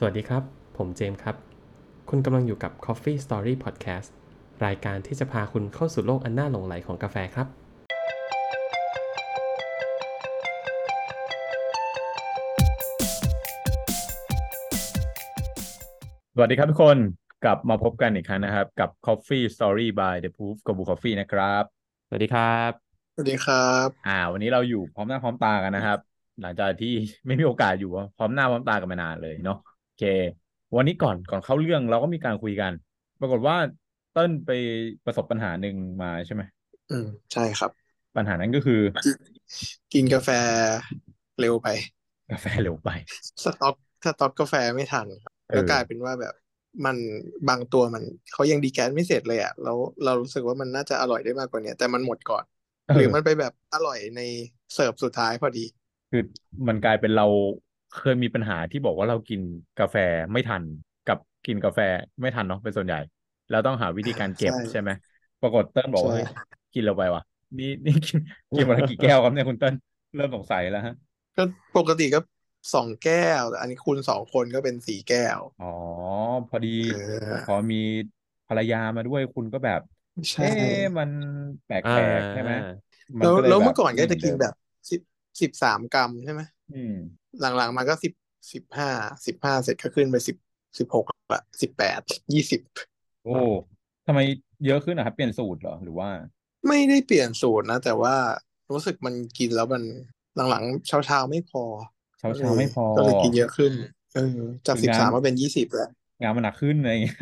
สวัสดีครับ ผมเจมส์ครับ คุณกำลังอยู่กับ Coffee Story Podcast รายการที่จะพาคุณเข้าสู่โลกอันน่าหลงไหลของกาแฟครับ สวัสดีครับทุกคนกลับมาพบกันอีกครั้งนะครับ กับ Coffee Story by The Proof กับบู Coffee นะครับ สวัสดีครับ สวัสดีครับ อ่า วันนี้เราอยู่พร้อมหน้าพร้อมตากันนะครับ หลังจากที่ไม่มีโอกาสอยู่พร้อมหน้าพร้อมตากันมานานเลยเนาะโอ เค วันนี้ก่อนก่อนเข้าเรื่องเราก็มีการคุยกัน ปรากฏว่าเติ้ลไปประสบปัญหาหนึ่งมาใช่ไหมอืมใช่ครับ ปัญหานั้นก็คือ กินกาแฟเร็วไป กาแฟเร็วไป สต็อกสต็อกกาแฟไม่ทันครับเออแล้วกลายเป็นว่าแบบมันบางตัวมันเขายังดีแกนไม่เสร็จเลยอะแล้วเรารู้สึกว่ามันน่าจะอร่อยได้มากกว่าเนี้ยแต่มันหมดก่อนเอหรืออมันไปแบบอร่อยในเสิร์ฟสุดท้ายพอดี คือมันกลายเป็นเรา เคยมีปัญหาที่บอกว่าเรากินกาแฟไม่ทันกับกินกาแฟไม่ทันเนาะเป็นส่วนใหญ่แล้วต้องหาวิธีการเก็บใช่ใช่ไหมปรากฏเติ้ลบอกว่าใช่เฮ้ยกินเราไปวะนี่นี่กินกินวันละกี่แก้วครับเนี่ยคุณเติ้ลเริ่มสงสัยแล้วฮะก็ปกติก็สองแก้วแต่อันนี้คุณสองคนก็เป็นสี่แก้ว อ๋อ พอดีเออพอมีภรรยามาด้วยคุณก็แบบใช่เอ๊ะมันแปลอ่ากๆใช่ไหมมันแล้วก็เลยแล้วแบบเมื่อก่อนก็ไม่เหมืจะอนกินเดิมแบบ สิบสิบสามกรัมใช่ไหมอืม หลังๆมาก็สิบสิบห้าสิบห้าเสร็จก็ขึ้นไปสิบสิบหกละสิบแปดยี่สิบโอ้ทำไมเยอะขึ้นนะครับ เปลี่ยนสูตรเหรอหรือว่า ไม่ได้เปลี่ยนสูตรนะ แต่ว่ารู้สึกมันกินแล้วมันหลังๆเช้าเช้าๆไม่พอเช้าเช้าไม่พอก็เลยกินเยอะขึ้นเออจากคืสิองาบสานมมาเป็นยี่สิบแล้วงานมันหนักขึ้นอะไรอย่างเงี้ย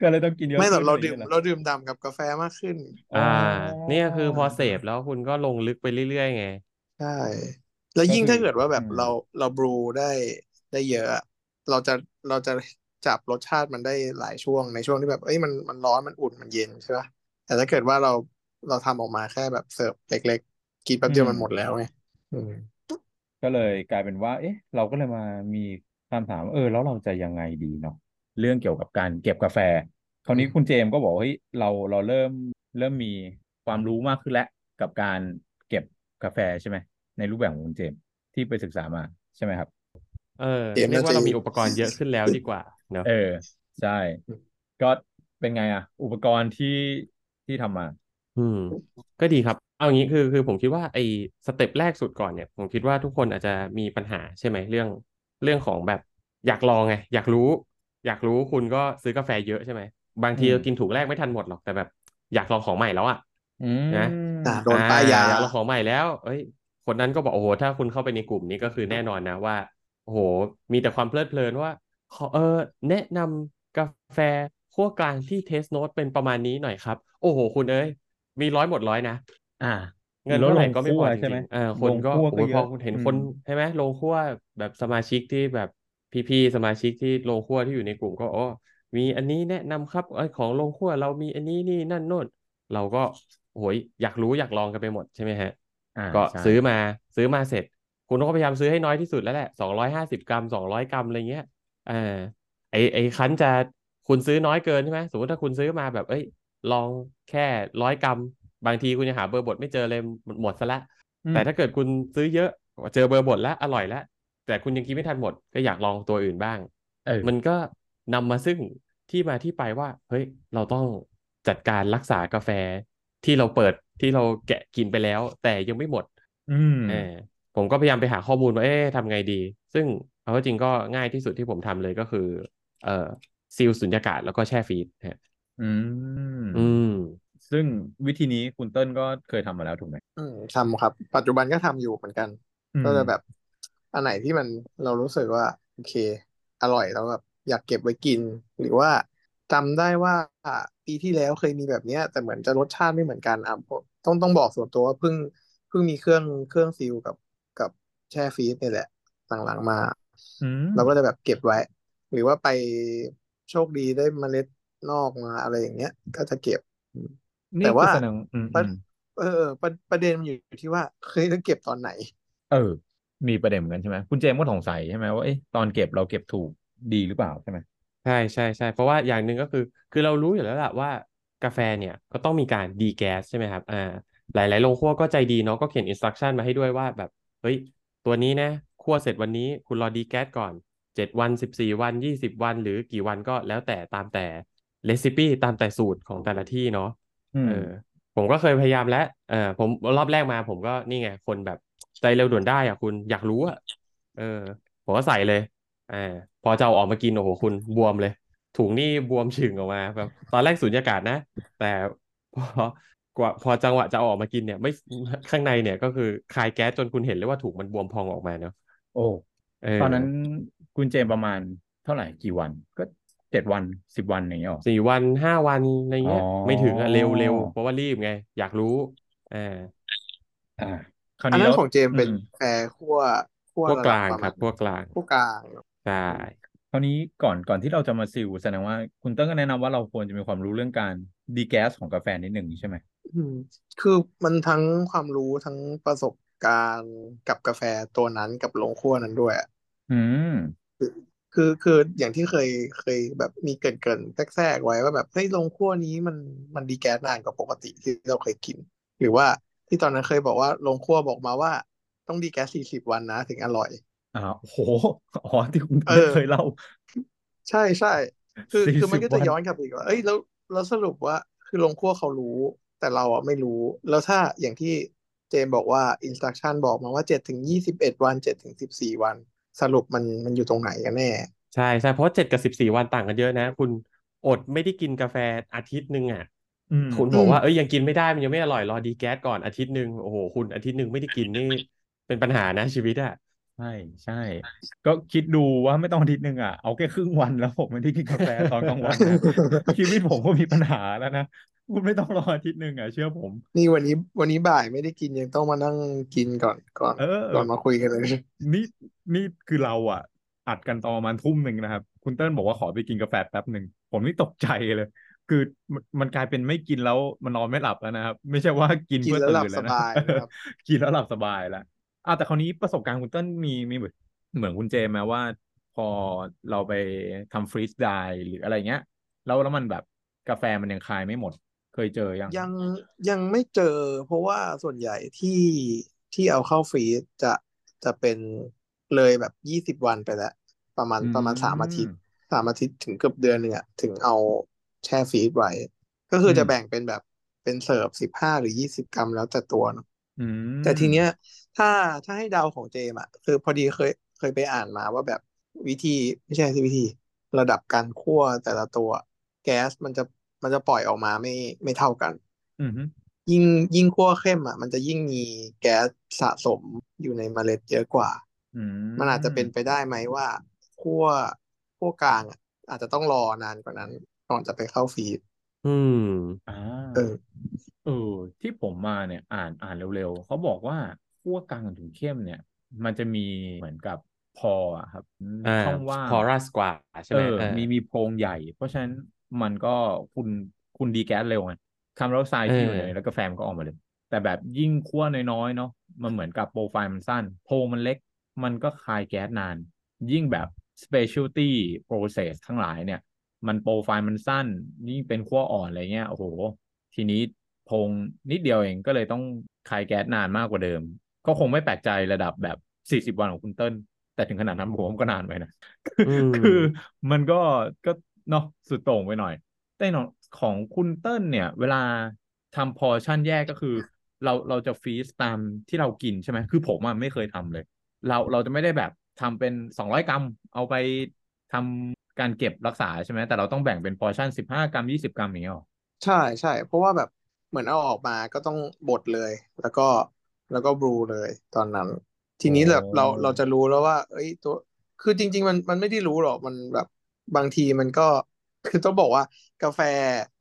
ก็เลยต้องกินเยอะไม่แต่ขึ้นเราอะไรอดื่ย่ามงเงี้ยเหรอเราดื่มด่ำกับกาแฟมากขึ้นอ๋ออ่าเนี่ยคือพอเสพแล้วคุณก็ลงลึกไปเรื่อยๆไง ใช่ แล้วยิ่งก็คือ ถ้าเกิดว่าแบบอืมเราเราบรูได้ได้เยอะอะเราจะเราจะจับรสชาติมันได้หลายช่วงในช่วงที่แบบ เอ้ยมันมันร้อนมันอุ่นมันเย็นใช่ปะแต่ถ้าเกิดว่าเราเราทำออกมาแค่แบบเสิร์ฟเล็กๆกินแป๊บเดียวมันหมดแล้วไงอืม ก็เลยกลายเป็นว่า เอ๊ะ เราก็เลยมามีคำถามว่าเออ แล้วเราจะยังไงดีเนาะเรื่องเกี่ยวกับการเก็บกาแฟ คราวนี้คุณเจมส์ก็บอกว่าเฮ้ยเราเราเริ่มเริ่มมีความรู้มากขึ้นแล้วกับการเก็บกาแฟใช่ไหมในรูปแบบของคุณเจมส์ที่ไปศึกษามาใช่ไหมครับ เออเกมเรียกว่าน่าจะเรามีอุปกรณ์เยอะขึ้นแล้วดีกว่าเนอะเออใช่ก็เป็นไงอะอุปกรณ์ที่ที่ทำมา อืม ก็ดีครับ เอางี้คือคือผมคิดว่าไอ้สเต็ปแรกสุดก่อนเนี่ย ผมคิดว่าทุกคนอาจจะมีปัญหาใช่ไหมเรื่องเรื่องของแบบอยากลองไง อยากรู้ อยากรู้คุณก็ซื้อกาแฟเยอะใช่ไหมบางทีอืมเรากินถุงแรกไม่ทันหมดหรอกแต่แบบ อยากลองของใหม่แล้วอะอืมนะอ่า โดนป้ายยาอยากลองของใหม่แล้ว เอ้ย คนนั้นก็บอกโอ้โหถ้าคุณเข้าไปในกลุ่มนี้ก็คือแน่นอนนะว่าโอ้โห มีแต่ความเพลิดเพลินว่าขอเออแนะนำกาแฟขั้วกลางที่เทสโนตเป็นประมาณนี้หน่อยครับ โอ้โห คุณเอ้ย มีร้อยหมดร้อยนะอ่า เงินแล้วเท่าไหร่ลงก็ไม่พคั่อวจใช่ไหมริงๆเออคนก็ลงคั่วโอ้ยก็เยพออะคุณเห็นอืมคนใช่ไหมลงคั่วแบบสมาชิกที่แบบพี่ๆสมาชิกที่ลงคั่วที่อยู่ในกลุ่มก็โอ้มีอันนี้แนะนำครับไอยของลงคั่วเรามีอันนี้นี่นั่นโน่นเราก็ โอ้ยอยากรู้อยากลองกันไปหมดใช่ไหมฮะอ่าก็ใช่ซื้อมาซื้อมาเสร็จ คุณก็พยายามซื้อให้น้อยที่สุดแล้วแหละสองร้อยห้าสิบกรัมสองร้อยกรัมอะไรเงี้ยเออไอไอคันจะคุณซื้อน้อยเกินใช่ไหมสมมติถ้าคุณซื้อมาแบบ เอ้ย ลองแค่ร้อยกรัม บางทีคุณยังหาเบอร์บดไม่เจอเลยหมดหมดซะละอืมแต่ถ้าเกิดคุณซื้อเยอะเจอเบอร์บดแล้วอร่อยแล้ว แต่คุณยังกินไม่ทันหมด ก็อยากลองตัวอื่นบ้างเออมันก็นำมาซึ่งที่มาที่ไปว่า เฮ้ย เราต้องจัดการรักษากาแฟ ที่เราเปิดที่เราแกะกินไปแล้ว แต่ยังไม่หมด อืมเออผมก็พยายามไปหาข้อมูลว่าเอ๊ะทำไงดี ซึ่งเอาเข้าจริงก็ง่ายที่สุดที่ผมทำเลยก็คือ เอ่อซีลสุญญากาศแล้วก็แช่ฟรีซฮะอืมอืมซึ่งวิธีนี้คุณเติ้ลก็เคยทำมาแล้วถูกไหมอืมทำครับ ปัจจุบันก็ทำอยู่เหมือนกันอืมก็จะแบบ อันไหนที่มันเรารู้สึกว่า โอเค อร่อยแล้วแบบอยากเก็บไว้กิน หรือว่า จำได้ว่าปีที่แล้วเคยมีแบบเนี้ย แต่เหมือนจะรสชาติไม่เหมือนกันอะผมต้องต้องบอกส่วนตัวว่าเพิ่งเพิ่งมีเครื่องเครื่องซีลกับกับแช่ฟรีซนี่แหละหลังๆมาอืมเราก็จะแบบเก็บไว้ หรือว่าไปโชคดีได้เมล็ดนอกมาอะไรอย่างเงี้ย ก็จะเก็บนี่แต่คือว่าแสดงอืมประอืมเออประประเด็นมันอยู่ที่ว่าเคยต้องเก็บตอนไหน เออ มีประเด็นเหมือนกันใช่ไหมคุณเจมส์ก็สงสัยใช่ไหมว่าเอ๊ะตอนเก็บเราเก็บถูกดีหรือเปล่าใช่ไหม ใช่ใช่ใช่เพราะว่าอย่างหนึ่งก็คือ คือเรารู้อยู่แล้วแหละว่ากาแฟเนี่ยก็ต้องมีการ degas ใช่ไหมครับอ่าหลายๆโรงคั่วก็ใจดีเนาะก็เขียนอินสตรั c ชั่นมาให้ด้วยว่าแบบเฮ้ยตัวนี้นะคั่วเสร็จวันนี้คุณรอ degas ก่อนเจ็ดวันสิบสี่วันยี่สิบวัน หรือกี่วันก็แล้วแต่ตามแต่ recipe ตามแต่สูตรของแต่ละที่เนาะอืมเออผมก็เคยพยายามแล้วเออผมรอบแรกมาผมก็นี่ไงคนแบบใจเร็วด่วนได้อะคุณอยากรู้อะเออผมก็ใส่เลย อ่าพอจะเอาออกมากินโอ้โหคุณบวมเลย ถุงนี่บวมฉึ่งออกมาแบบตอนแรกสูญญากาศนะ แต่พอกว่าพอจังหวะจะเอาออกมากินเนี่ย ไม่ข้างในเนี่ยก็คือคายแก๊สจนคุณเห็นเลยว่าถุงมันบวมพองออกมาเนาะโอ้เออตอนนั้นคุณเจมส์ประมาณเท่าไหร่กี่วันก็เจ็ดวันสิบวันอย่างเงี้ยหรอสี่วันห้าวันอะไรเงี้ยอ๋อไม่ถึงอะเร็วเร็วเพราะว่ารีบไง อยากรู้อ่าอ่าคราวอันนี้นั้นแล้วของเจมส์เป็นอืมกาแฟคั่วคั่วพวกระกดับลางประคมารัณบพวกกลางคั่วกลาง ใช่คราวนี้ก่อนก่อนที่เราจะมาซิลแสดงว่าคุณเติ้ลก็แนะนำว่าเราควรจะมีความรู้เรื่องการดีแก๊สของกาแฟนิดหนึ่งใช่ไหมอืมคือมันทั้งความรู้ทั้งประสบการณ์กับกาแฟตัวนั้นกับโรงคั่วนั้นด้วยอะอืมคือคืออย่างที่เคยเคยแบบมีเกรินเกรินแทรกๆไว้ว่าแบบเฮ้ยโรงคั่วนี้มันมันดีแก๊สนานกว่าปกติที่เราเคยกิน หรือว่าที่ตอนนั้นเคยบอกว่าโรงคั่วบอกมาว่า ต้องดีแก๊สสี่สิบวันนะถึงอร่อย อ่าโอ้โหอ๋อที่คุณเอเติ้ลอเคยเล่า ใช่ใช่คือสี่คือมันสิบก็จะวันย้อนกลับไปอีกว่าเอ้ยแล้วแล้วสรุปว่าคือโรงคั่วเขารู้ แต่เราอะไม่รู้ แล้วถ้าอย่างที่เจมส์บอกว่าอินสต c ั t ชั่นบอกมาว่าเจ็ดถึงยี่สิบเอ็ดวันเจ็ดถึงสิบสี่วัน สรุปมันมันอยู่ตรงไหนกันแน่ ใช่ใช่เพราะเจ็ดกับสิบสี่วันต่างกันเยอะนะ คุณอดไม่ได้กินกาแฟอาทิตย์หนึ่งอะอืมคุณอืบอกมว่าเอ้ยยังกินไม่ได้มันยังไม่อร่อยรอดีแก๊สก่อนอาทิตย์หนึ่งโอ้โหคุณอาทิตย์หนึ่งไม่ได้กินนี่เป็นปัญหานะชีวิตอะ ใช่ใช่ ก็คิดดูว่าไม่ต้องอาทิตย์หนึ่งอะ เอาแค่ครึ่งวันแล้วผมไม่ได้กินกาแฟตอนกลางวันนะชีวิตผมก็มีปัญหาแล้วนะคุณไม่ต้องรออาทิตย์หนึ่งอะเชื่อผม นี่วันนี้วันนี้บ่ายไม่ได้กินยังต้องมานั่งกินก่อนก่อนเออ ก่อนมาคุยกันเลย นี่นี่คือเราอะ อัดกันตอนประมาณทุ่มหนึ่งนะครับ คุณเติ้ลบอกว่าขอไปกินกาแฟแป๊บหนึ่งผมนี่ตกใจเลย คือมันมันกลายเป็นไม่กินแล้วมันนอนไม่หลับแล้วนะครับ ไม่ใช่ว่ากินกินเพื่อแล้วหลับตื่นสเลยนะบายนะครับ กินแล้วหลับสบายแล้ว อะแต่คราวนี้ประสบการณ์คุณเติ้ลมีมีเหมือนเหมือนคุณเจมส์ไหมว่า พอเราไปทำฟรีสไดหรืออะไรเงี้ย แล้วแล้วมันแบบกาแฟมันยังคายไม่หมด เคยเจอยัง ยังยังไม่เจอ เพราะว่าส่วนใหญ่ที่ที่เอาเข้า freeze จะจะเป็นเลยแบบยี่สิบวันไปแล้ว ประมาณอืมประมาณสามอาทิตย์สามอาทิตย์ถึงเกือบเดือนหนึ่งอะถึงเอาแช่ freeze ไว้ ก็คือจะอืมแบ่งเป็นแบบเป็นเสิร์ฟสิบห้าหรือยี่สิบกรัมแล้วแต่ตัวเนอะอืม แต่ทีเนี้ย ถ้าถ้าให้เดาของเจมส์อะคือพอดีเคยเคยไปอ่านมาว่าแบบวิธีไม่ใช่สิวิธี ระดับการคั่วแต่ละตัว แก๊สมันจะมันจะปล่อยออกมาไม่ไม่เท่ากันอืมยิ่งยิ่งคั่วเข้มอะ มันจะยิ่งมีแก๊สสะสมอยู่ในเมล็ดเยอะกว่าอืมมันอาจจะเป็นไปได้ไหมว่าคั่วคั่วกลางอะอาจจะต้องรอนานกว่านั้นก่อนจะไปเข้าฟรีซ อืม อ่า เออ เออที่ผมมาเนี่ยอ่านอ่านเร็วๆเขาบอกว่าคั่วกลางถึงเข้มเนี่ย มันจะมีเหมือนกับพออะครับอ่าช่องว่างพอรัสกว่าใช่เอไหมอ เออมีมีโพรงใหญ่ เพราะฉะนั้นมันก็คุณคุณดีแก๊สเร็วไงคาร์บอนไดออกไซด์เออที่อยู่ในแล้วกาแฟมันก็ออกมาเลย แต่แบบยิ่งคั่วน้อยๆเนาะมันเหมือนกับโปรไฟล์มันสั้น โพรงมันเล็ก มันก็คายแก๊สนาน ยิ่งแบบ specialty process ทั้งหลายเนี่ย มันโปรไฟล์มันสั้นยิ่งเป็นขั้วอ่อนอะไรเงี้ยโอ้โห ทีนี้โพรงนิดเดียวเองก็เลยต้องคายแก๊สนานมากกว่าเดิม ก็คงไม่แปลกใจระดับแบบสี่สิบวันของคุณเติ้ลแต่ถึงขนาดนั้นผมว่าก็นานไปนะอืมคือมันก็ก็เนาะสุดโต่งไปหน่อย แต่เนาะของคุณเติ้ลเนี่ย เวลาทำ portion แยกก็คือ เราเราจะ freeze ตามที่เรากินใช่ไหมคือผมอะไม่เคยทำเลย เราเราจะไม่ได้แบบทำเป็นสองร้อยกรัม เอาไปทำ การเก็บรักษาใช่ไหมแต่เราต้องแบ่งเป็น portion สิบห้ากรัมยี่สิบกรัมอย่างเงี้ยหรอใช่ใช่เพราะว่าแบบเหมือนเอาออกมาก็ต้องบดเลย แล้วก็แล้วก็ brew เลยตอนนั้น ทีนี้แบบเราเราจะรู้แล้วว่า เอ้ยตัว คือจริง ๆ มันมันไม่ได้รู้หรอกมันแบบบางทีมันก็คือต้องบอกว่ากาแฟ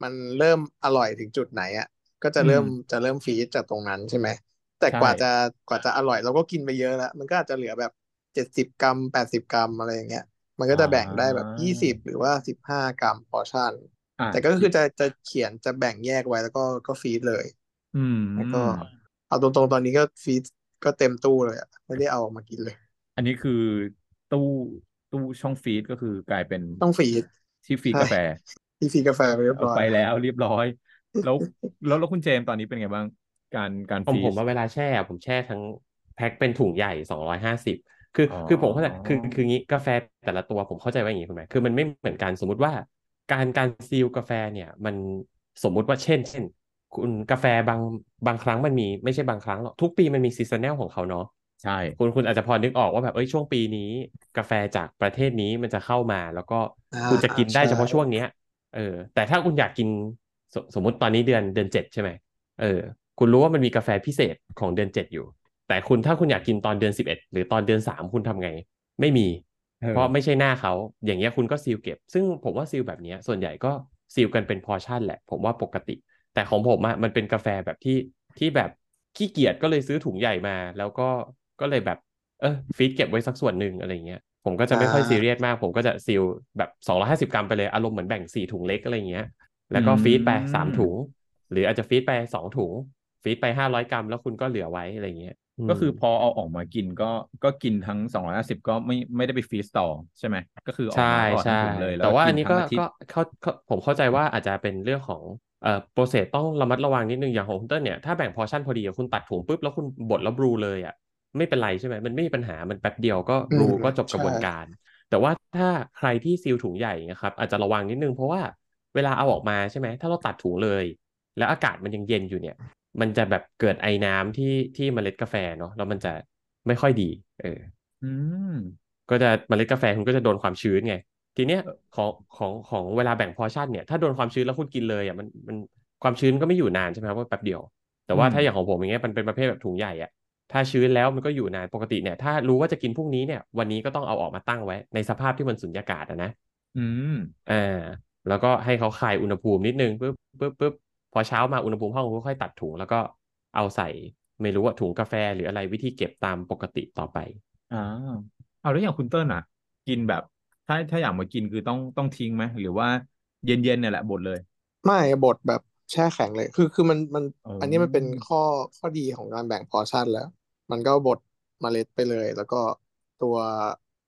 มันเริ่มอร่อยถึงจุดไหนอะก็จะเริ่มจะเริ่ม freeze จากตรงนั้นใช่ไหมแต่กว่าจะกว่าจะอร่อยเราก็กินไปเยอะแล้ว มันก็อาจจะเหลือแบบเจ็ดสิบกรัมแปดสิบกรัมอะไรอย่างเงี้ย มันก็จะแบ่งได้แบบยี่สิบหรือว่าสิบห้ากรัม portionอะแต่ก็คือจะจะเขียนจะแบ่งแยกไว้แล้วก็ก็ฟีดเลย อืมแล้วก็เอาตรงๆตอนนี้ก็ฟีดก็เต็มตู้เลยอะไม่ได้เอาออกมากินเลย อันนี้คือตู้ตู้ช่องฟีดก็คือกลายเป็นต้องฟีดที่ฟีดใช่กาแฟ ที่ฟีดกาแฟไปเรียบเอาร้อยไปแล้วเรียบร้อย แล้วแล้วแล้วคุณเจมส์ตอนนี้เป็นไงบ้าง การการผมฟีผมดว่าเวลาแช่อะผมแช่ทั้งแพ็คเป็นถุงใหญ่สองร้อยห้าสิบ คืออ๋อคือผมเข้าใจคือคืองี้กาแฟแต่ละตัวผมเข้าใจว่าอย่างนี้คุณแม่คือมันไม่เหมือนกันสมมุติว่า การการ seal กาแฟเนี่ยมันสมมุติว่าเช่น เช่น คุณกาแฟบางบางครั้งมันมีไม่ใช่บางครั้งหรอกทุกปีมันมี seasonal ของเขาเนาะใช่ คุณคุณอาจจะพอนึกออกว่าแบบเอ้ยช่วงปีนี้ กาแฟจากประเทศนี้มันจะเข้ามา แล้วก็อ่าคุณจะกินได้ใช่เฉพาะช่วงเนี้ยเออ แต่ถ้าคุณอยากกินสมมุติตอนนี้เดือนเดือนเจ็ดใช่ไหมเออ คุณรู้ว่ามันมีกาแฟพิเศษของเดือนเจ็ดอยู่ แต่คุณถ้าคุณอยากกินตอนเดือนสิบเอ็ดหรือตอนเดือนสามคุณทำไง ไม่มีเออเพราะไม่ใช่หน้าเขาอย่างเงี้ยคุณก็ seal เก็บ ซึ่งผมว่า seal แบบเนี้ยส่วนใหญ่ก็ seal กันเป็น portion แหละ ผมว่าปกติ แต่ของผมอะมันเป็นกาแฟแบบที่ที่แบบขี้เกียจก็เลยซื้อถุงใหญ่มา แล้วก็ก็เลยแบบเออฟีดเก็บไว้สักส่วนหนึ่งอะไรเงี้ยผมก็จะไม่ค่อยอ่าซีเรียสมาก ผมก็จะ seal แบบสองร้อยห้าสิบกรัมไปเลยอารมณ์เหมือนแบ่งสี่ถุงเล็กอะไรเงี้ย แล้วก็ฟีดไปสามถุง หรืออาจจะฟีดไปสองถุงฟีดไปห้าร้อยกรัม แล้วคุณก็เหลือไว้อะไรเงี้ยม ก็คือพอเอาออกมากินก็ก็กินทั้ง250ก็ไม่ไม่ได้ไปฟรีสต่อใช่ไหมก็คือออกใช่มาก็ทั้งใช่ถุงเลยแล้วแต่ว่ากิอันนี้ทั้ก็งอาทิตก็ย์เขาเขาผมเข้าใจว่าอาจจะเป็นเรื่องของเอ่อโปรเซสต้องระมัดระวังนิดนึงอย่างของคุณเติ้ลเนี่ยถ้าแบ่งพอร์ชั่นพอดีอะคุณตัดถุงปุ๊บแล้วคุณบดแล้วบรูเลยอะไม่เป็นไรใช่ไหมมันไม่มีปัญหามันแป๊บเดียวก็อืบรูมก็จบกระบวนใช่การ แต่ว่าถ้าใครที่ซีลถุงใหญ่นะครับอาจจะระวังนิดนึงเพราะว่าเวลาเอาออกมาใช่ไหมถ้าเราตัดถุงเลย แล้วอากาศมันยังเย็นอยู่เนี่ย มันจะแบบเกิดไอน้ำที่ที่เมล็ดกาแฟเนาะแล้วมันจะไม่ค่อยดี เออ อืมก็จะเมล็ดกาแฟคุณก็จะโดนความชื้นไง ทีเนี้ยเออของของของเวลาแบ่งพอร์ชั่นเนี่ยถ้าโดนความชื้นแล้วคุณกินเลยอะมันมันความชื้นก็ไม่อยู่นานใช่ไหมครับว่าแป๊บเดียว แต่ว่าอืมถ้าอย่างของผมอย่างเงี้ยมันเป็นประเภทแบบถุงใหญ่อะถ้าชื้นแล้วมันก็อยู่นานปกติเนี่ย ถ้ารู้ว่าจะกินพรุ่งนี้เนี่ย วันนี้ก็ต้องเอาออกมาตั้งไว้ ในสภาพที่มันสุญญากาศอะนะ อืมอ่าแล้วก็ให้เขาคลายอุณหภูมินิดนึงปุ๊บปุ๊บปุ๊บพ อเช้ามาอุณหภูมิห้องคุณค่อยตัดถุง แล้วก็เอาใส่ไม่รู้ว่าถุงกาแฟหรืออะไรวิธีเก็บตามปกติต่อไปอ่าเอาแล้วอย่างคุณเติ้ลอะ กินแบบถ้าถ้าอยากมากินคือต้องต้องทิ้งไหมหรือว่าเย็นเย็นเนี่ยแหละบดเลย ไม่บดแบบแช่แข็งเลย คือคือมันมันอ๋ออัอันนี้มันเป็นข้อข้อดีของการแบ่งพอร์ชั่นแล้ว มันก็บดเมล็ดไปเลย แล้วก็ตัว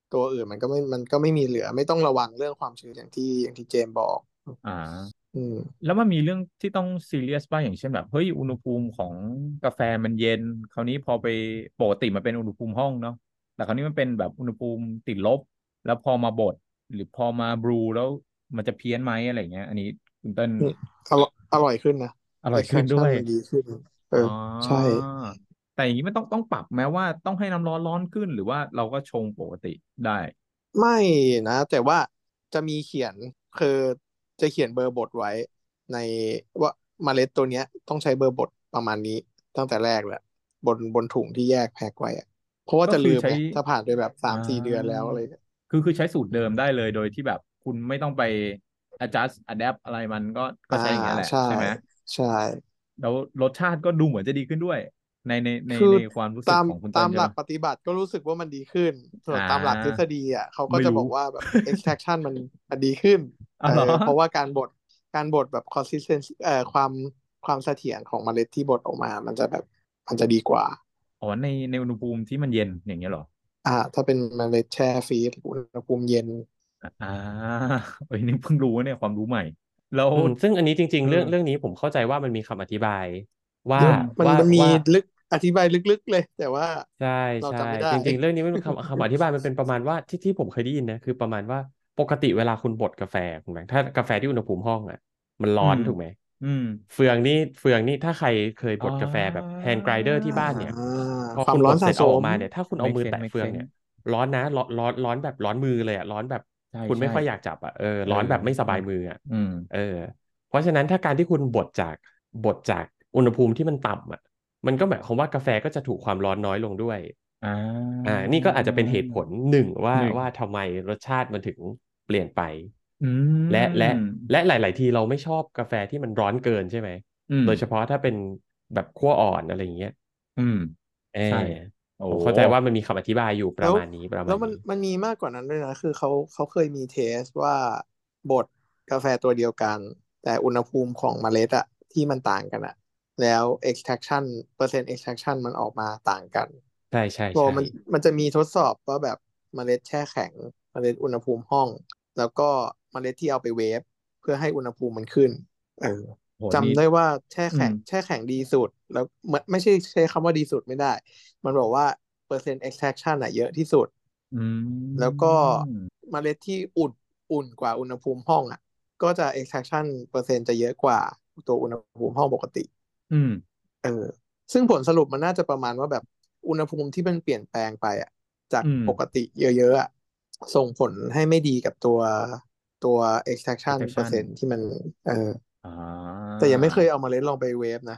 ตัวอื่นมันก็ไม่มันก็ไม่มีเหลือ ไม่ต้องระวังเรื่องความชื้นอย่างที่อย่างที่เจมส์บอก อ่า อืมแล้วมันมีเรื่องที่ต้องซีเรียสบ้างอย่างเช่นแบบเฮ้ยอุณหภูมิของกาแฟมันเย็น คราวนี้พอไปปกติมันเป็นอุณหภูมิห้องเนาะแต่คราวนี้มันเป็นแบบอุณหภูมิติดลบ แล้วพอมาบดหรือพอมาบรูแล้วมันจะเพี้ยนไหมอะไรเงี้ย อันนี้คุณเติ้ลอืมอร่อยอร่อยขึ้นนะอร่อยขึ้น extraction ด้วยมันดีขึ้นเอออใช่ แต่อย่างนี้มันต้องต้องปรับแม้ว่าต้องให้น้ำร้อนร้อนขึ้น หรือว่าเราก็ชงปกติได้ ไม่นะ แต่ว่าจะมีเขียนคือ จะเขียนเบอร์บทไว้ในว่าเมล็ดตัวเนี้ย ต้องใช้เบอร์บทประมาณนี้ตั้งแต่แรกแหละบนบนถุงที่แยกแพ็คไว้อะเพราะว่าก็จะคือลืมใช้ไงถ้าผ่านไปแบบสามสี่เดือนแล้วอะไรเงี้ยคือคือใช้สูตรเดิมได้เลยโดยที่แบบคุณไม่ต้องไป adjust adapt อะไรมันก็ก็ใช้อย่างเงี้ยแหละใช่ใช่ไหมใช่ แล้วรสชาติก็ดูเหมือนจะดีขึ้นด้วย ในในในคือในความรู้สึกตามของคุณเติ้ตาลมใช่หลักไหมปฏิบัติก็รู้สึกว่ามันดีขึ้นส่วนอ่าตามหลักทฤษฎีอะเขาก็ไม่จะรู้บอกว่าแบบ extraction มันมันดีขึ้นอ๋อเหรอเออเพราะว่าการบดการบดแบบ consistency เอ่อความความเสถียรของเมล็ดที่บดออกมา มันจะแบบมันจะดีกว่าอ๋อในในอุณหภูมิที่มันเย็นอย่างเงี้ยเหรอ อ่า ถ้าเป็นเมล็ดแช่ฟรีซอุณหภูมิเย็น อ่าเอ้ยนี่เพิ่งรู้เนี่ยความรู้ใหม่แล้วอืมซึ่งอันนี้จริง ๆ เรื่องเออเรื่องนี้ผมเข้าใจว่ามันมีคำอธิบาย ว่าเยอะมันว่ามันมีว่าลึกอธิบายลึกๆเลย แต่ว่าใช่เราใช่จำไม่ได้จริงๆ เรื่องนี้มันเป็นคำคำอธิบายมันเป็นประมาณว่าที่ที่ผมเคยได้ยินนะคือประมาณว่าปกติเวลาคุณบดกาแฟคุณแบงค์ถ้ากาแฟที่อุณหภูมิห้องอะ มันร้อนอืมถูกไหมอืมเฟืองนี่เฟืองนี่ถ้าใครเคยบดอ๋อกาแฟแบบแฮนด์ไกรเดอร์ที่บ้านเนี่ยอ่าพอความคุณร้บอนดเสร็จสะสเอาออกมมาเนี่ยถ้าคุณเอา Make มือ sense แตะ make เฟือง sense เนี่ย ร้อนนะร้อนร้อนร้อนแบบร้อนมือเลยอะร้อนแบบใช่คุณไม่ใช่ค่อยอยากจับอะเออร้อนเออแบบไม่สบายใช่มืออะอืมเออ เพราะฉะนั้นถ้าการที่คุณบดจากบดจาก อุณหภูมิที่มันต่ำอะมันก็หมายความว่ากาแฟก็จะถูกความร้อนน้อยลงด้วยอ่าอ่า นี่ก็อาจจะเป็นเหตุผลหนึ่งว่าหนึ่งว่าทำไมรสชาติมันถึงเปลี่ยนไปอืมและและและหลาย ๆ ทีเราไม่ชอบกาแฟที่มันร้อนเกินใช่ไหมอืมโดยเฉพาะถ้าเป็นแบบขั้วอ่อนอะไรอย่างเงี้ยอืมเอใช่อโอ้ผมเข้าใจว่ามันมีคำอธิบายอยู่ประมาณนี้ประมาณแล้วมันนี้มันมีมากกว่านั้นด้วยนะ คือเขาเขาเคยมีเทสว่าบดกาแฟตัวเดียวกัน แต่อุณหภูมิของเมล็ดอะที่มันต่างกันอะ แล้ว extraction เปอร์เซ็นต์ extraction มันออกมาต่างกัน ใช่ใช่บอกใช่มันมันจะมีทดสอบว่าแบบเมล็ดแช่แข็งเมล็ดอุณหภูมิห้อง แล้วก็เมล็ดที่เอาไปเวฟเพื่อให้อุณหภูมิมันขึ้น เออโหจำนี่ได้ว่าแช่แข็งอืมแช่แข็งดีสุด แล้วไม่ไม่ใช่ใช้คำว่าดีสุดไม่ได้ มันบอกว่าเปอร์เซ็นต์ extraction อะเยอะที่สุดอืมแล้วก็เมล็ดที่อุ่นอุ่นกว่าอุณหภูมิห้องอะก็จะ extraction เปอร์เซ็นต์จะเยอะกว่าตัวอุณหภูมิห้องปกติ อืม เออ ซึ่งผลสรุปมันน่าจะประมาณว่าแบบอุณหภูมิที่มันเปลี่ยนแปลงไปอะ จากอืมปกติเยอะๆอะส่งผลให้ไม่ดีกับตัวตัว extraction extraction เปอร์เซ็นต์ที่มัน เอออ่าแต่ยังไม่เคยเอาเมาเล็ดลองไปเวฟนะ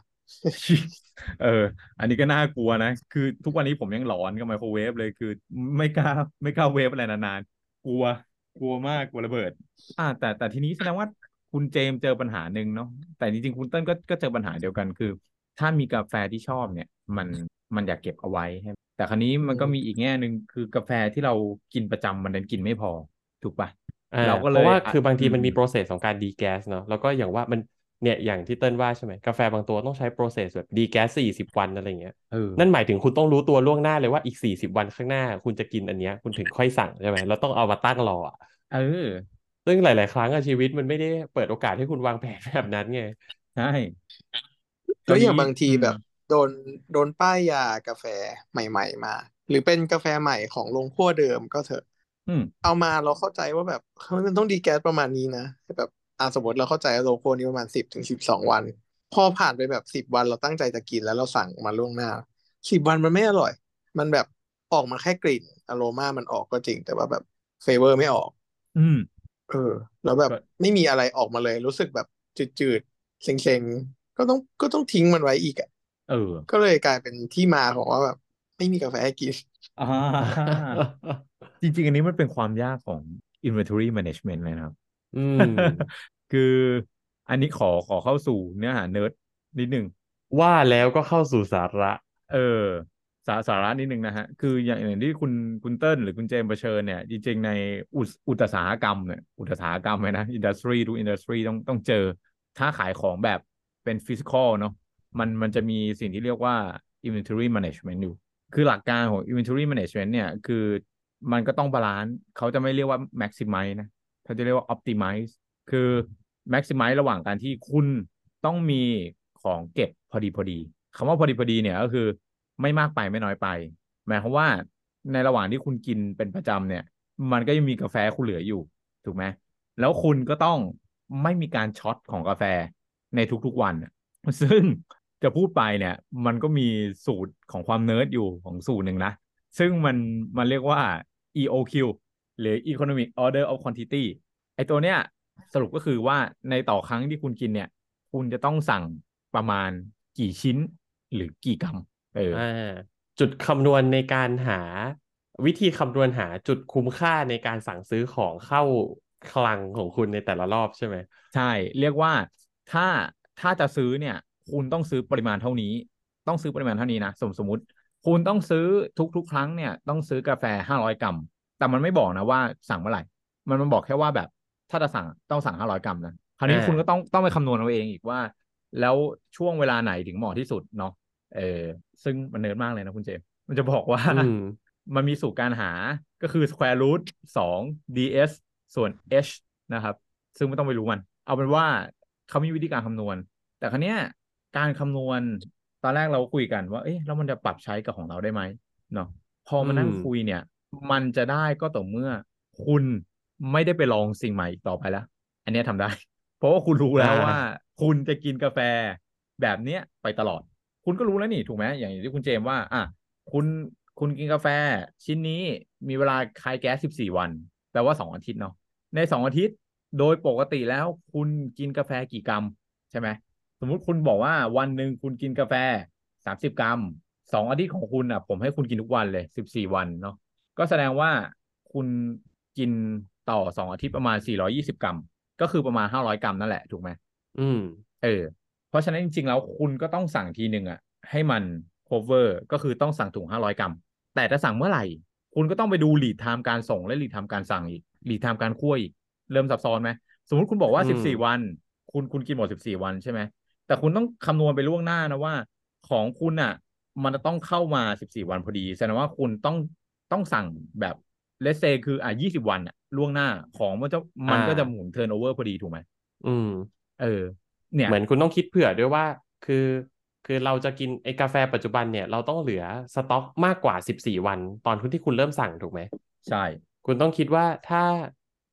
เออ อันนี้ก็น่ากลัวนะ คือทุกวันนี้ผมยังหลอนกับไมโครเวฟเลยคือไม่กล้าไม่กล้าเวฟอะไรนานๆ กลัว กลัวมากกลัวระเบิด อ่า แต่แต่ทีนี้แสดงว่า คุณเจมส์เจอปัญหาหนึ่งเนาะแต่จริงๆคุณเติ้ลก็ก็เจอปัญหาเดียวกันคือ ถ้ามีกาแฟที่ชอบเนี่ย มันมันอยากเก็บเอาไว้ใช่ไหมแต่คราวนี้มันก็มีอีกแง่หนึ่งคือกาแฟที่เรากินประจำมันดันกินไม่พอ ถูกปะอ่าเราก็เพเลยราะว่าอะคือบางทีอืมมันมี process ของการ degas เนาะแล้วก็อย่างว่ามันเนี่ยอย่างที่เติ้ลว่าใช่ไหมกาแฟบางตัวต้องใช้ process แบบ degas สี่สิบวันอะไรเงี้ยเออนั่นหมายถึงคุณต้องรู้ตัวล่วงหน้าเลยว่าอีกสี่สิบวันข้างหน้า คุณจะกินอันเนี้ยคุณถึงค่อยสั่งใช่ไหมแล้วต้องเอามาตั้งรออะเออ ซึ่งหลาย ๆ ครั้งอะชีวิตมันไม่ได้เปิดโอกาสให้คุณวางแผนแบบนั้นไงใช่แล้วอย่างครวนี้บางทีอืมแบบ โดนโดนป้ายยากาแฟใหม่ ๆ มา หรือเป็นกาแฟใหม่ของโรงคั่วเดิมก็เถอะอืมเอามาเราเข้าใจว่าแบบเฮ้ยมันต้อง degas ประมาณนี้นะแบบอ่าสมมติเราเข้าใจว่าโรงคั่วนี้ประมาณสิบถึงสิบสองวัน พอผ่านไปแบบสิบวันเราตั้งใจจะกินแล้วเราสั่งมาล่วงหน้าสิบวันมันไม่อร่อย มันแบบออกมาแค่กลิ่นอโรมามันออกก็จริง แต่ว่าแบบ flavor ไม่ออก อืม เออ แล้วแบบก็ไม่มีอะไรออกมาเลย รู้สึกแบบจืดๆเซ็งๆ ก็ต้องก็ต้องทิ้งมันไว้อีกอะเออ ก็เลยกลายเป็นที่มาของว่าแบบไม่มีกาแฟให้กินอ่าจริง ๆ อันนี้มันเป็นความยากของ inventory management เลยนะครับ อืม คืออันนี้ขอขอเข้าสู่เนื้อหาเนิร์ดนิดนึง ว่าแล้วก็เข้าสู่สาระ เออ สาสาระนิดนึงนะฮะ คืออย่างอย่างที่คุณคุณเติ้ลหรือคุณเจมส์เผชิญเนี่ย จริงๆในอุตอุตสาหกรรมเนี่ยอุตสาหกรรมเลยนะ industry to industry ต้องต้องเจอถ้าขายของแบบเป็น physical เนาะมันมันจะมีสิ่งที่เรียกว่า inventory management อยู่ คือหลักการของ inventory management เนี่ย คือมันก็ต้อง balance เขาจะไม่เรียกว่า maximize นะเขาจะเรียกว่า optimize คือ maximize ระหว่างการที่คุณต้องมีของเก็บพอดีพอดีคำว่าพอดีพอดีเนี่ยก็คือ ไม่มากไปไม่น้อยไป หมายความว่าในระหว่างที่คุณกินเป็นประจำเนี่ย มันก็ยังมีกาแฟคุณเหลืออยู่ ถูกไหมแล้วคุณก็ต้องไม่มีการ short ของกาแฟในทุกๆวัน ซึ่งจะพูดไปเนี่ย มันก็มีสูตรของความเนิร์ดอยู่ของสูตรหนึ่งนะ ซึ่งมันมันเรียกว่า EOQ หรือ Economic Order of Quantity ไอตัวเนี้ยสรุปก็คือว่าในต่อครั้งที่คุณกินเนี่ย คุณจะต้องสั่งประมาณกี่ชิ้นหรือกี่กรัม เอออ่าจุดคำนวณในการหาวิธีคำนวณหาจุดคุ้มค่าในการสั่งซื้อของเข้าคลังของคุณในแต่ละรอบใช่ไหมใช่ เรียกว่าถ้าถ้าจะซื้อเนี่ย คุณต้องซื้อปริมาณเท่านี้ ต้องซื้อปริมาณเท่านี้นะสมสมมติ คุณต้องซื้อทุกๆ ครั้งเนี่ยต้องซื้อกาแฟห้าร้อยกรัม แต่มันไม่บอกนะว่าสั่งเมื่อไหร่ มันมันบอกแค่ว่าแบบถ้าจะสั่งต้องสั่งห้าร้อยกรัมนะคราวนี้อ่าคุณก็ต้องต้องไปคำนวณเอาเองอีกว่า แล้วช่วงเวลาไหนถึงเหมาะที่สุดเนาะ เออซึ่งมันเนิร์ดมากเลยนะคุณเจมส์มันจะบอกว่าอืมมันมีสูตรการหาก็คือ square root สอง ds ส่วน h นะครับ ซึ่งไม่ต้องไปรู้มัน เอาเป็นว่าเขามีวิธีการคำนวณ แต่ครั้เนี้ยการคำนวณตอนแรกเราคุยกันว่า เอ๊ะแล้วมันจะปรับใช้กับของเราได้ไหมเนาะพอมานั่งอืมคุยเนี่ย มันจะได้ก็ต่อเมื่อ คุณไม่ได้ไปลองสิ่งใหม่อีกต่อไปแล้ว อันเนี้ยทำได้ เพราะว่าคุณรู้แล้วว่า คุณจะกินกาแฟแบบเนี้ยไปตลอด คุณก็รู้แล้วนี่ถูกไหมอย่างที่คุณเจมส์ว่า อะคุณคุณกินกาแฟ ชิ้นนี้มีเวลาคายแก๊ส14วันแปลว่า2อาทิตย์เนาะใน2อาทิตย์โดยปกติแล้วคุณกินกาแฟกี่กรัมใช่ไหมสมมุติคุณบอกว่าวันหนึ่งคุณกินกาแฟ30กรัม2อาทิตย์ของคุณอะ ผมให้คุณกินทุกวันเลย14วันเนาะก็แสดงว่าคุณกินต่อ2อาทิตย์ประมาณ420กรัม ก็คือประมาณ500กรัมนั่นแหละถูกไหมอืม เออ เพราะฉะนั้นจริงๆแล้วคุณก็ต้องสั่งทีหนึ่งอะให้มัน cover ก็คือต้องสั่งถุง 500 กรัม แต่ถ้าสั่งเมื่อไหร่ คุณก็ต้องไปดู lead time การส่งและ lead time การสั่งอีก lead time การคั่วอีก เริ่มซับซ้อนไหมสมมติคุณบอกว่าอืม14 วัน คุณคุณกินหมด 14 วันใช่ไหมแต่คุณต้องคำนวณไปล่วงหน้านะว่า ของคุณอะมันจะต้องเข้ามา 14 วันพอดีแสดงว่าคุณต้องต้องสั่งแบบเลสเซคืออะ20 วันอะล่วงหน้าของมันจะมันก็จะหมุน turnover พอดีถูกไหมอืม เออ เนี่ยเหมือนคุณต้องคิดเผื่อด้วยว่าคือคือเราจะกินไอ้กาแฟปัจจุบันเนี่ยเราต้องเหลือสต็อกมากกว่า14วัน ตอนที่คุณเริ่มสั่งถูกไหมใช่ คุณต้องคิดว่าถ้า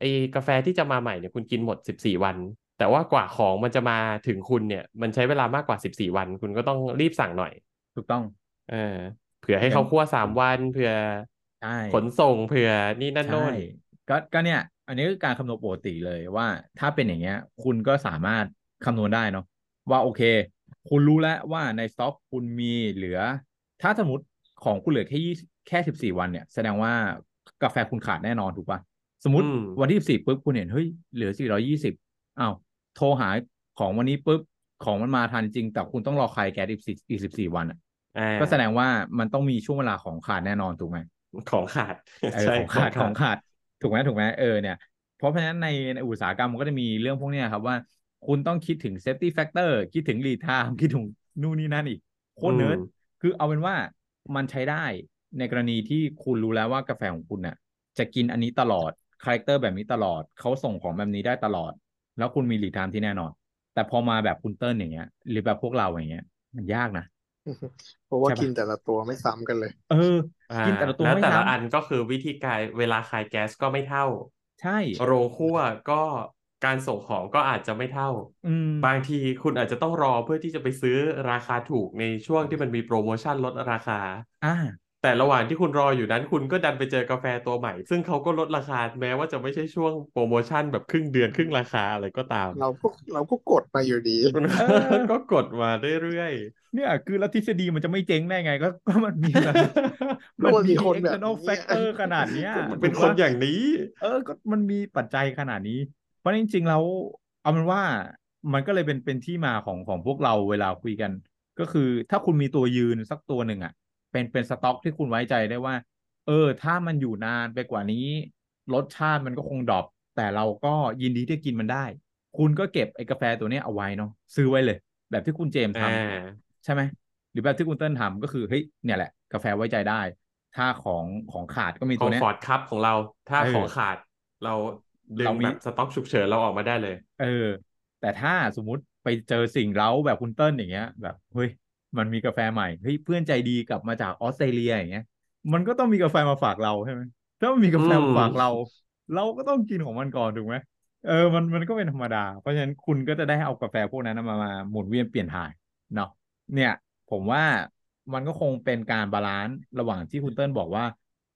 ไอ้กาแฟที่จะมาใหม่เนี่ยคุณกินหมด14วัน แต่ว่ากว่าของมันจะมาถึงคุณเนี่ย มันใช้เวลามากกว่า14วัน คุณก็ต้องรีบสั่งหน่อย ถูกต้อง เออเผื่อให้งั้เขานคั่วสามวันเผื่อใช่ขนส่งเผื่อนี่นั่นใช่โน่นก็ก็เนี่ย อันนี้คือการคำนวณปกติเลยว่า ถ้าเป็นอย่างเงี้ย คุณก็สามารถ คำนวณได้เนาะว่าโอเค คุณรู้แล้วว่าในสต็อกคุณมีเหลือ ถ้าสมมติของคุณเหลือแค่ยี่แค่สิบสี่วันเนี่ย แสดงว่ากาแฟคุณขาดแน่นอนถูกป่ะสมมติอืมวันที่สิบสี่ปุ๊บคุณเห็นเฮ้ยเหลือสี่ร้อยี่สิบอ้าวโทรหาของวันนี้ปุ๊บของมันมาทันจริง แต่คุณต้องรอใครแก๊สอีกสิอีกสิบสี่วันอะอ่าก็แสดงว่ามันต้องมีช่วงเวลาของขาดแน่นอนถูกไหมของขาดเออใช่ของขาดของขาด ถูกไหมถูกไหมเออเนี่ยเพราะฉะนั้นในในอุตสาหกรรมมันก็จะมีเรื่องพวกเนี้ยครับว่า คุณต้องคิดถึง safety factor คิดถึง lead time คิดถึงนู่นนี่นั่นอีกโคตรเนิร์ดอืมคือเอาเป็นว่ามันใช้ได้ในกรณีที่คุณรู้แล้วว่ากาแฟของคุณน่ะ จะกินอันนี้ตลอด character แบบนี้ตลอดเขาส่งของแบบนี้ได้ตลอด แล้วคุณมี lead time ที่แน่นอน แต่พอมาแบบคุณเติ้ลอย่างเงี้ย หรือแบบพวกเราอย่างเงี้ย มันยากนะเพราะว่าใช่ปะกินแต่ละตัวไม่ซ้ำกันเลยเอออ่ากินแต่ละตัวแล้วไม่แต่ละซ้ำอันก็คือวิธีการเวลาคายแก๊สก็ไม่เท่า ใช่ โรงคั่วก็ การส่งของก็อาจจะไม่เท่าอืมบางทีคุณอาจจะต้องรอเพื่อที่จะไปซื้อราคาถูกในช่วงที่มันมีโปรโมชั่นลดราคาอ่าแต่ระหว่างที่คุณรออยู่นั้นคุณก็ดันไปเจอกาแฟตัวใหม่ ซึ่งเขาก็ลดราคาแม้ว่าจะไม่ใช่ช่วงโปรโมชั่นแบบครึ่งเดือนครึ่งราคาอะไรก็ตาม เราก็เราก็กดมาอยู่ดีคุณเออก็กดมาเรื่อยเนี่ย คือแล้วทฤษฎีมันจะไม่เจ๊งได้ไงก็ก็มันมีแบบก็มันมีคนแบบ external นี้ factor ขนาดเนี้ยๆมันเป็นถูกคนปะอย่างนี้ เออก็มันมีปัจจัยขนาดนี้ เพราะจริงๆแล้วเอาเป็นว่ามันก็เลยเป็นเป็นที่มาของของพวกเราเวลาคุยกัน ก็คือถ้าคุณมีตัวยืนสักตัวหนึ่งอะ เป็นเป็นสต็อกที่คุณไว้ใจได้ว่า เออ ถ้ามันอยู่นานไปกว่านี้ รสชาติมันก็คงดรอปแต่เราก็ยินดีที่จะกินมันได้ คุณก็เก็บไอ้กาแฟตัวเนี้ยเอาไว้เนาะซื้อไว้เลย แบบที่คุณเจมส์ทอ่าำใช่ไหมหรือแบบที่คุณเติ้ลทำก็คือเฮ้ยเนี่ยแหละกาแฟไว้ใจได้ ถ้าของของขาดก็มีคตัอวมเนี้ยฟอร์ตคัพของเรา ถ้าเออของขาดเรา ดึเรางมีแบบสต็อกฉุกเฉินเราออกมาได้เลย เออ แต่ถ้าสมมุติไปเจอสิ่งเร้าแบบคุณเติ้ลอย่างเงี้ย แบบเฮ้ยมันมีกาแฟใหม่เฮ้ยเพื่อนใจดีกลับมาจากออสเตรเลียอย่างเงี้ย มันก็ต้องมีกาแฟมาฝากเราใช่ไหมถ้ามันมีกาแฟอืมมาฝากเรา เราก็ต้องกินของมันก่อนถูกไหมเออมันมันก็เป็นธรรมดา เพราะฉะนั้นคุณก็จะได้เอากาแฟพวกนั้นมามาหมุนเวียนเปลี่ยนถ่ายเนาะเนี่ย ผมว่ามันก็คงเป็นการ balance ระหว่างที่คุณเติ้ลบอกว่า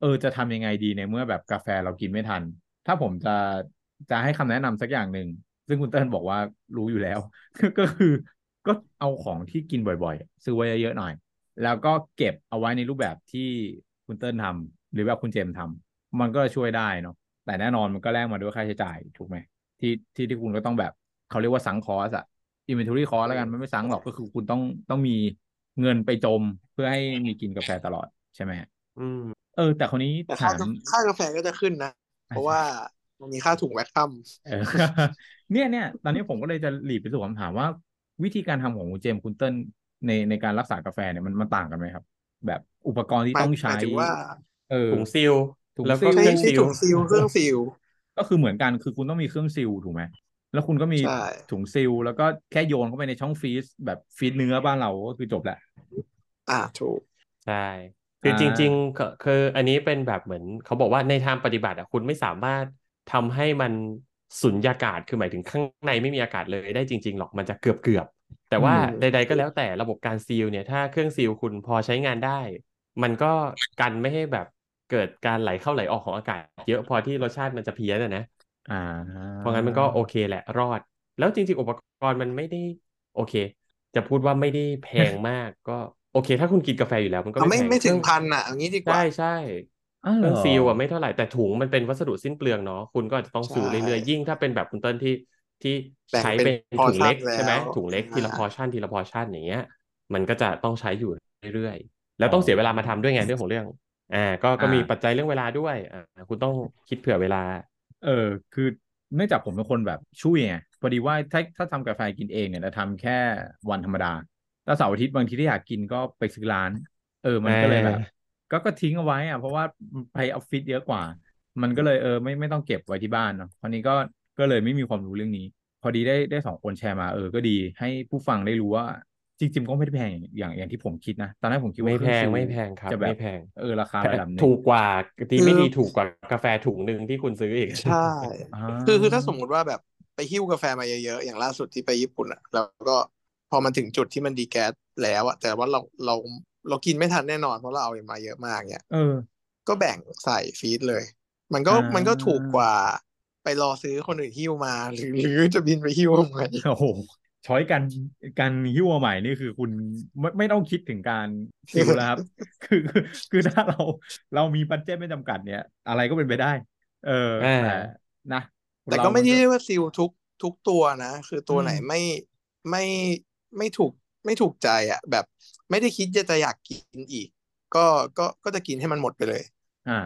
เออจะทำยังไงดีในเมื่อแบบกาแฟเรากินไม่ทัน ถ้าผมจะจะให้คำแนะนำสักอย่างหนึ่ง ซึ่งคุณเติ้ลบอกว่ารู้อยู่แล้ว ก็คือก็เอาของที่กินบ่อยๆ ซื้อไว้เยอะๆหน่อย แล้วก็เก็บเอาไว้ในรูปแบบที่คุณเติ้ลทำหรือแบบคุณเจมส์ทำมันก็ช่วยได้เนาะแต่แน่นอนมันก็แลกมาด้วยค่าใช้จ่ายถูกไหมที่ที่ที่คุณก็ต้องแบบเขาเรียกว่าสังคอสอะ inventory cost แล้วกันมันไม่สังหรอกก็คือคุณต้องต้องมีเงินไปจมเพื่อให้มีกินกาแฟตลอดใช่ไหมอืมเออ แต่คราวนี้แต่ค่าถามค่ากาแฟก็จะขึ้นนะ เพราะว่ามันมีค่าถุงแวคคัมเออเนี่ยเนี่ยตอนนี้ผมก็เลยจะหลีดไปสู่คำถามว่า วิธีการทำของคุณเจมส์คุณเติ้ลในในการรักษากาแฟเนี่ยมันมันต่างกันไหมครับ แบบอุปกรณ์ที่หมายต้องหใช้มายถึงว่าเออถุงซีลถุงแล้วก็ซีลเครื่องใช้ซีลถุง seal เครื่อง seal ก็คือเหมือนกันคือคุณต้องมีเครื่อง seal ถูกไหมแล้วคุณก็มีใช่ถุง seal แล้วก็แค่โยนเข้าไปในช่อง freeze แบบ freeze เนื้อบ้านเราก็คือจบแหละ อ่าถูกใช่ คืออ่าจริงๆก็คืออันนี้เป็นแบบเหมือนเขาบอกว่าในทางปฏิบัติอะคุณไม่สามารถทำให้มันสุญญากาศคือหมายถึงข้างในไม่มีอากาศเลยได้จริง ๆ หรอกมันจะเกือบเกือบๆแต่ว่าอืมใด ๆ ก็แล้วแต่ระบบการ seal เนี่ย ถ้าเครื่อง seal คุณพอใช้งานได้ มันก็กันไม่ให้แบบเกิดการไหลเข้าไหลออกของอากาศ เยอะพอที่รสชาติมันจะเพี้ยนอะนะอ่า เพราะงั้นมันก็โอเคแหละรอด แล้วจริง ๆ อุปกรณ์มันไม่ได้ โอเค จะพูดว่าไม่ได้แพงมากก็ โอเค ถ้าคุณกินกาแฟอยู่แล้วมันก็เอาไม่ไม่แพงไม่เคถึรื่องงพันอะเอางี้ดีกว่า ใช่ใช่อ้าวเคเหรรื่องอซีลอะไม่เท่าไหร่แต่ถุงมันเป็นวัสดุสิ้นเปลืองเนาะคุณก็อาจจะต้องซื้อใช่เรื่อยๆยิ่งถ้าเป็นแบบคุณเติ้ลที่ที่แบ่งใช้เป็นเป็นถุงเล็ก portion ใช่ไหมแล้วถุงเล็กทีละอ่าพอชั่นทีละพอชั่นอย่างเงี้ย มันก็จะต้องใช้อยู่เรื่อยๆแล้วต้องเสียเวลามาทำด้วยไงเรื่องของเรื่องอ่าก็ก็มีอ่าปัจจัยเรื่องเวลาด้วยอ่าคุณต้องคิดเผื่อเวลา เออคือเนื่องจากผมเป็นคนแบบช่วยไงพอดีว่าถ้าถ้าทำกาแฟกินเองเนี่ยจะทำแค่วันธรรมดา แล้วเสาร์อาทิตย์บางทีที่อยากกินก็ไปซื้อร้าน เออ มันก็เลยแบบอ่าก็ก็ทิ้งเอาไว้อะเพราะว่าไปออฟฟิศเยอะกว่า มันก็เลยเออไม่ไม่ต้องเก็บไว้ที่บ้านเนาะคราวนี้ก็ก็เลยไม่มีความรู้เรื่องนี้ พอดีได้ได้สองคนแชร์มาเออก็ดีให้ผู้ฟังได้รู้ว่าจจริงๆก็ไม่ได้แพงอย่างอย่างอย่างที่ผมคิดนะ ตอนแรกผมคิดว่าไม่เคแพรื่องงฟิลไม่แพงครับจะแบไม่บแพงเออราคาแพระดับหนึ่งถูกกว่าดีคือไม่ดีถูกกว่ากาแฟถุงหนึ่งที่คุณซื้ออีกใช่อ่าคือคือถ้าสมมุติว่าแบบไปหิ้วกาแฟมาเยอะๆอย่างล่าสุดที่ไปญี่ปุ่นอะ แล้วก็ พอมันถึงจุดที่มันดีแก๊สแล้วอะแต่ว่าเราเราเรากินไม่ทันแน่นอนเพราะเราเอามาเยอะมากเนี่ยเออ ก็แบ่งใส่ฟีดเลย มันก็อ่ามัมันก็ถูกกว่า ไปรอซื้อคนอื่นหิ้วมา หรือหรือจะบินไปหิ้วทำไมโอ้โหช้อยการการหิ้วมาใหม่นี่คือคุณไม่ไม่ต้องคิดถึงการซิลแล้วครับคือคือคือถ้าเราเรามีบัดเจ็ตไม่จำกัดเนี่ย อะไรก็เป็นไปได้ เอออ่าแต่นะแต่เราก็ไม่นได้เรียกว่าซิลทุกทุกตัวนะ คือตัวอืมไหนไม่ไม่ ไม่ถูกไม่ถูกใจอะ แบบไม่ได้คิดจะจะอยากกินอีก ก็ก็ก็จะกินให้มันหมดไปเลย อ่า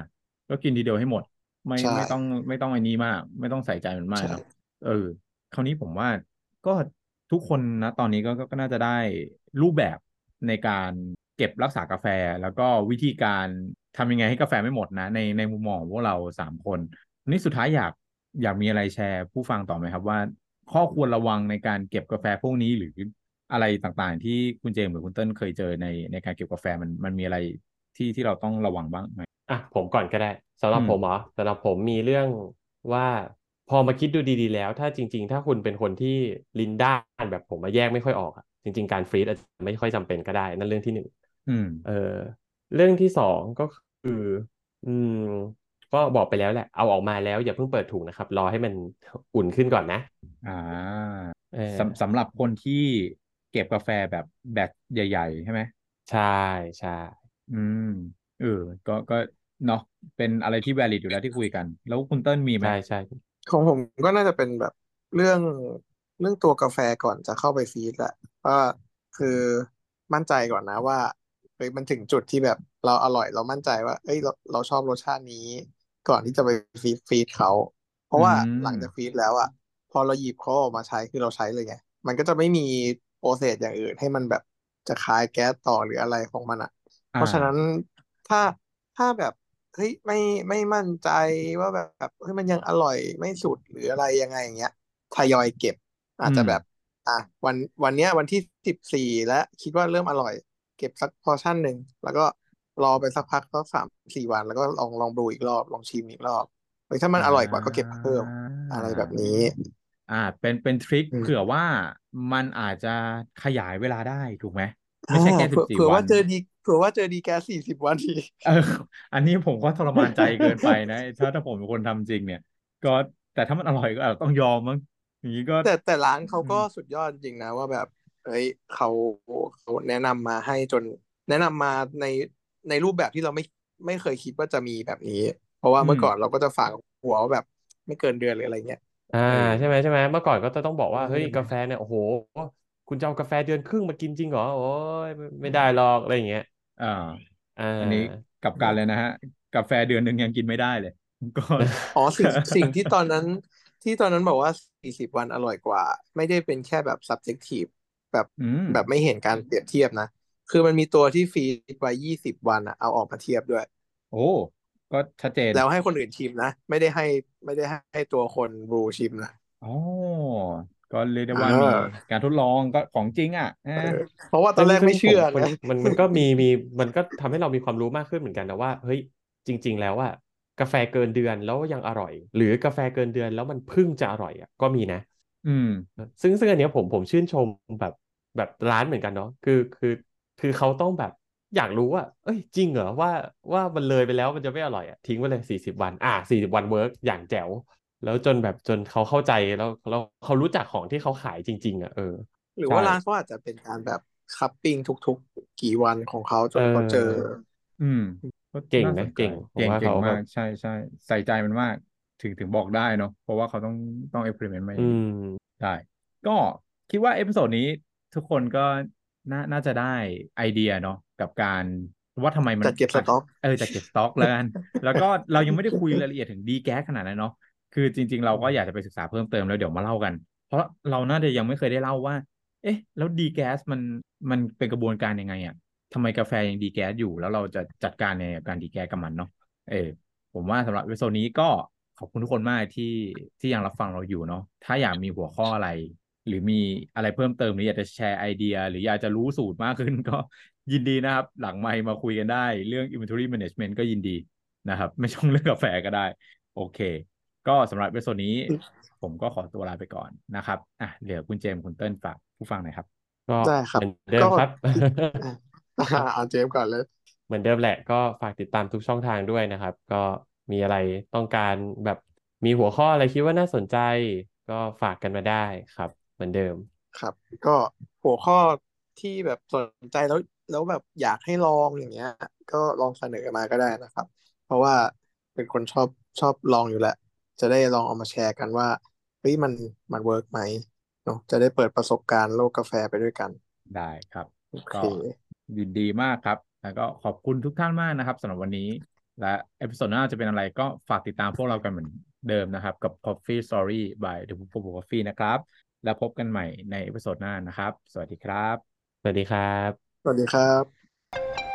ก็กินทีเดียวให้หมด ไม่ใช่ไม่ต้องไม่ต้องไอ้นี้มาก ไม่ต้องใส่ใจมันมากใช่เนอะเออ คราวนี้ผมว่าก็ทุกคนนะตอนนี้ก็ก็ก็น่าจะได้รูปแบบในการเก็บรักษากาแฟ แล้วก็วิธีการทำยังไงให้กาแฟไม่หมดนะ ในในมุมมองของพวกเราสามคนวันนี้สุดท้ายอยากอยากมีอะไรแชร์ผู้ฟังต่อไหมครับว่า ข้อควรระวังในการเก็บกาแฟพวกนี้หรือ อะไรต่างๆ ที่คุณเจมส์หรือคุณเติ้ลเคยเจอในในการเก็บกาแฟมันมันมีอะไรที่ที่เราต้องระวังบ้างไหมอะผมก่อนก็ได้สำหรับอืมผมเหรอสำหรับผมมีเรื่องว่าพอมาคิดดูดีๆแล้ว ถ้าจริง ๆ ถ้าคุณเป็นคนที่ลิ้นด้านแบบผมมาแยกไม่ค่อยออกอะจริง ๆ การฟรีซอาจจะไม่ค่อยจำเป็นก็ได้ นั่นเรื่องที่หนึ่งอืมเออเรื่องที่สองก็คือ อืม ก็บอกไปแล้วแหละ เอาออกมาแล้วอย่าเพิ่งเปิดถุงนะครับ รอให้มันอุ่นขึ้นก่อนนะ อ่าเออสำสำหรับคนที่ เก็บกาแฟแบบแบตใหญ่ ๆ ใช่ไหมใช่ใช่อืมเออก็ก็เนาะเป็นอะไรที่ valid อยู่แล้วที่คุยกัน แล้วคุณเติ้ลมีไหมใช่ใช่ของผมก็น่าจะเป็นแบบเรื่องเรื่องตัวกาแฟก่อนจะเข้าไปฟีดแหละว่าคือมั่นใจก่อนนะว่าเฮ้ยมันถึงจุดที่แบบเราอร่อยเรามั่นใจว่า เอ้ยเราเราชอบรสชาตินี้ ก่อนที่จะไปฟีดฟีดเขา เพราะว่าอืมหลังจากฟีดแล้วอะ พอเราหยิบเขาออกมาใช้คือเราใช้เลยไง มันก็จะไม่มี process อย่างอื่นให้มันแบบจะคายแก๊สต่อหรืออะไรของมันอะ เพราะฉะนั้นถ้าถ้าแบบเฮ้ยไม่ไม่มั่นใจว่าแบบเฮ้ยมันยังอร่อยไม่สุดหรืออะไรยังไงอย่างเงี้ยทยอยเก็บ อาจจะแบบอะวันวันเนี้ยวันที่สิบสี่แล้วคิดว่าเริ่มอร่อย เก็บสัก portion หนึ่งแล้วก็รอไปสักพักสักสามสี่วัน แล้วก็ลองลองดูอีกรอบลองชิมอีกรอบเฮ้ยถ้ามันอร่อยกว่าก็เก็บเพิ่มอะไรแบบนี้ อ่าเป็นเป็นทริคอืมเผื่อว่า มันอาจจะขยายเวลาได้ถูกไหมไม่ใช่แค่อ่าสิเผื่อบสี่เผื่อวัว่านเจอดีเผื่อว่าเจอดีแกสี่สิบวันทีเออ อันนี้ผมก็ทรมานใจเกินไปนะถ้าถ้าผมเป็นคนทำจริงเนี่ย ก็แต่ถ้ามันอร่อยก็อาจจะต้องยอมมั้งอย่างนี้ก็แต่แต่ร้านเขาก็อืมสุดยอดจริงนะว่าแบบเฮ้ยเขาเขาแนะนำมาให้จน แนะนำมาในในรูปแบบที่เราไม่ไม่เคยคิดว่าจะมีแบบนี้ เพราะว่าเมื่อก่อนเราก็จะฝากหัวว่าแบบ ไม่เกินเดือนหรืออะไรเงี้ย อ่าเออใช่ไหมใช่ไหมเมื่อก่อนก็จะต้องบอกว่าเฮ้ยอืมกาแฟเนี่ยโอ้โห คุณจะเอากาแฟเดือนครึ่งมากินจริงเหรอโอ้ยไม่ไม่ได้หรอกอะไรอย่างเงี้ยอ่าอ่าอันนี้กลับกันเลยนะฮะ กาแฟเดือนหนึ่งยังกินไม่ได้เลยก็อ๋อสิ่งสิ่งที่ตอนนั้น ที่ตอนนั้นบอกว่าสี่สิบวันอร่อยกว่า ไม่ได้เป็นแค่แบบ subjective แบบอืมแบบไม่เห็นการเปรียบเทียบนะ คือมันมีตัวที่ฟีดไว้ยี่สิบวันอะเอาออกมาเทียบด้วย โอ้ ก็ชัดเจนแล้วให้คนอื่นชิมนะ ไม่ได้ให้ไม่ได้ให้ตัวคนบรูชิมนะอ๋อก็เรียกได้ว่าอ่ามีมีการทดลองก็ของจริงอะเอนะอเพราะว่าตอนแรกซึ่งไม่เชื่อซึ่งผมนะมันมันก็มีมีมันก็ทำให้เรามีความรู้มากขึ้นเหมือนกันนะว่าเฮ้ยจริง ๆ แล้วอะกาแฟเกินเดือนแล้วยังอร่อย หรือกาแฟเกินเดือนแล้วมันเพิ่งจะอร่อยอะก็มีนะ อืม ซึ่งซึ่งอันเนี้ยผมผมชื่นชมแบบแบบร้านเหมือนกันเนาะคือคือคือเขาต้องแบบ อยากรู้ว่า เอ้ย จริงเหรอว่าว่ามันเลยไปแล้วมันจะไม่อร่อยอะทิ้งไว้เลยสี่สิบวัน อะสี่สิบวัน work อย่างแจ๋ว แล้วจนแบบจนเขาเข้าใจแล้วแล้วเขารู้จักของที่เขาขายจริง ๆอะเออ หรือว่าใช่ร้านเขาอาจจะเป็นการแบบ cuppingทุก ๆ กี่วันของเขาจนเออเขาเจอ อืมเก่งน่านะสนใจเก่งผมเก่งว่าเก่งเขามาแบกบใช่ใช่ใส่ใจมันมาก ถึงถึงบอกได้เนาะเพราะว่าเขาต้องต้องเอ็กเพร์เมนต์มาอย่างอืนี้มได้ก็คิดว่าเอพิโซดนี้ทุกคนก็ น่าน่าจะได้ไอเดียเนาะกับการว่าทำไมมันจัดเก็บสต็อกเออจัดเก็บสต็อกแล้วกัน แล้วก็เรายังไม่ได้คุยรายละเอียดถึงดีแก๊สขนาดนั้นเนาะคือจริง ๆ เราก็อยากจะไปศึกษาเพิ่มเติมแล้วเดี๋ยวมาเล่ากัน เพราะเราน่าจะยังไม่เคยได้เล่าว่า เอ๊ะ แล้ว degas มันมันเป็นกระบวนการยังไงอะทำไมกาแฟยัง degas อยู่ แล้วเราจะจัดการในการ degas กับมันเนาะเออผมว่าสำหรับ episode นี้ก็ขอบคุณทุกคนมากที่ที่ยังรับฟังเราอยู่เนาะถ้าอยากมีหัวข้ออะไร หรือมีอะไรเพิ่มเติมหรืออยากจะ share idea หรืออยากจะรู้สูตรมากขึ้นก็ยินดีนะครับ หลังไมค์มาคุยกันได้ เรื่อง inventory management ก็ยินดีนะครับ ไม่ช่องเรื่องกาแฟก็ได้ โอเค ก็สำหรับ episode นี้ ผมก็ขอตัวลาไปก่อนนะครับอะเหลือคุณเจมส์คุณเติ้ลฝากผู้ฟังหน่อยครับ ก็ได้ครับเหมือนเดิมก็ครับอะเอาเจมส์ก่อนเลย เหมือนเดิมแหละก็ฝากติดตามทุกช่องทางด้วยนะครับ ก็มีอะไรต้องการแบบมีหัวข้ออะไรคิดว่าน่าสนใจ ก็ฝากกันมาได้ครับ เหมือนเดิม ครับ ก็หัวข้อที่แบบสนใจแล้วแล้วแบบอยากให้ลองอย่างเงี้ย ก็ลองเสนอมาก็ได้นะครับ เพราะว่าเป็นคนชอบชอบลองอยู่แล้ว จะได้ลองเอามาแชร์กันว่าเฮ้ยมันมัน work ไหมเนาะจะได้เปิดประสบการณ์โลกกาแฟไปด้วยกัน ได้ครับโอเคก็ยินดีมากครับ แล้วก็ขอบคุณทุกท่านมากนะครับสำหรับวันนี้ และ episode หน้าจะเป็นอะไรก็ฝากติดตามพวกเรากันเหมือนเดิมนะครับ กับ Coffee Story by The Book of Coffee นะครับ แล้วพบกันใหม่ใน episode หน้านะครับ สวัสดีครับ สวัสดีครับ สวัสดีครับ